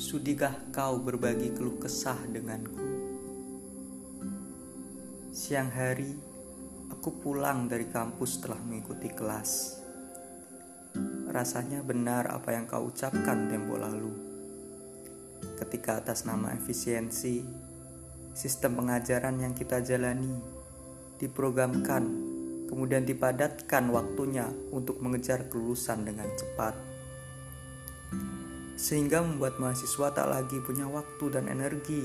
Sudikah kau berbagi keluh kesah denganku? Siang hari, aku pulang dari kampus setelah mengikuti kelas. Rasanya benar apa yang kau ucapkan tempo lalu. Ketika atas nama efisiensi, sistem pengajaran yang kita jalani diprogramkan, kemudian dipadatkan waktunya untuk mengejar kelulusan dengan cepat. Sehingga membuat mahasiswa tak lagi punya waktu dan energi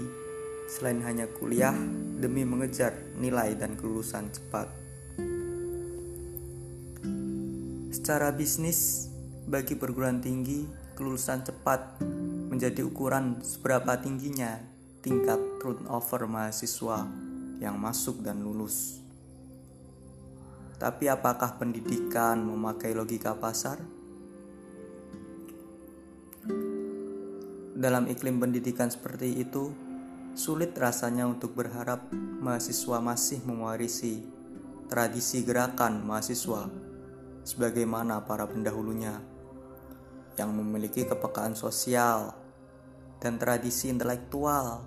selain hanya kuliah demi mengejar nilai dan kelulusan cepat. Secara bisnis, bagi perguruan tinggi, kelulusan cepat menjadi ukuran seberapa tingginya tingkat turnover mahasiswa yang masuk dan lulus. Tapi apakah pendidikan memakai logika pasar? Dalam iklim pendidikan seperti itu, sulit rasanya untuk berharap mahasiswa masih mewarisi tradisi gerakan mahasiswa sebagaimana para pendahulunya yang memiliki kepekaan sosial dan tradisi intelektual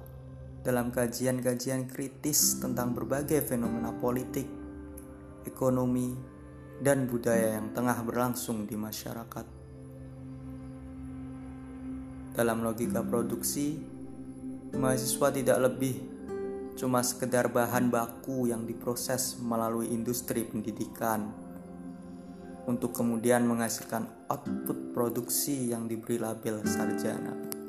dalam kajian-kajian kritis tentang berbagai fenomena politik, ekonomi, dan budaya yang tengah berlangsung di masyarakat. Dalam logika produksi, mahasiswa tidak lebih cuma sekedar bahan baku yang diproses melalui industri pendidikan untuk kemudian menghasilkan output produksi yang diberi label sarjana.